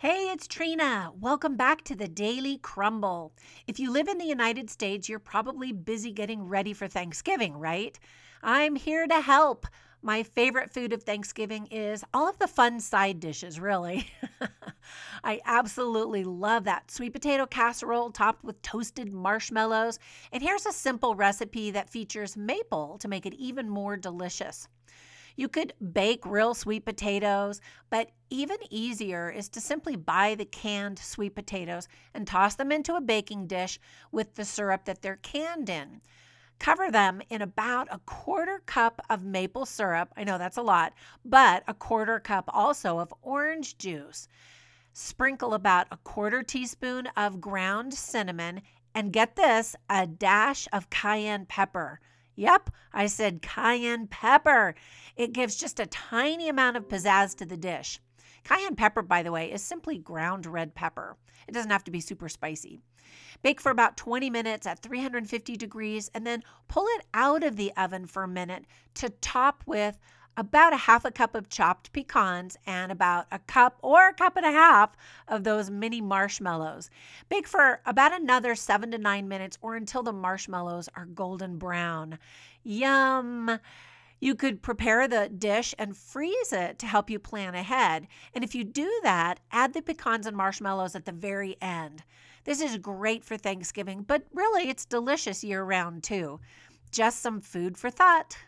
Hey, it's Trina. Welcome back to the Daily Crumble. If you live in the United States, you're probably busy getting ready for Thanksgiving, right? I'm here to help. My favorite food of Thanksgiving is all of the fun side dishes, really. I absolutely love that sweet potato casserole topped with toasted marshmallows. And here's a simple recipe that features maple to make it even more delicious. You could bake real sweet potatoes, but even easier is to simply buy the canned sweet potatoes and toss them into a baking dish with the syrup that they're canned in. Cover them in about a quarter cup of maple syrup. I know that's a lot, but a quarter cup also of orange juice. Sprinkle about a quarter teaspoon of ground cinnamon and get this a dash of cayenne pepper. Yep, I said cayenne pepper. It gives just a tiny amount of pizzazz to the dish. Cayenne pepper, by the way, is simply ground red pepper. It doesn't have to be super spicy. Bake for about 20 minutes at 350 degrees and then pull it out of the oven for a minute to top with about a half a cup of chopped pecans and about a cup or a cup and a half of those mini marshmallows. Bake for about another seven to nine minutes or until the marshmallows are golden brown. Yum! You could prepare the dish and freeze it to help you plan ahead. And if you do that, add the pecans and marshmallows at the very end. This is great for Thanksgiving, but really it's delicious year round too. Just some food for thought.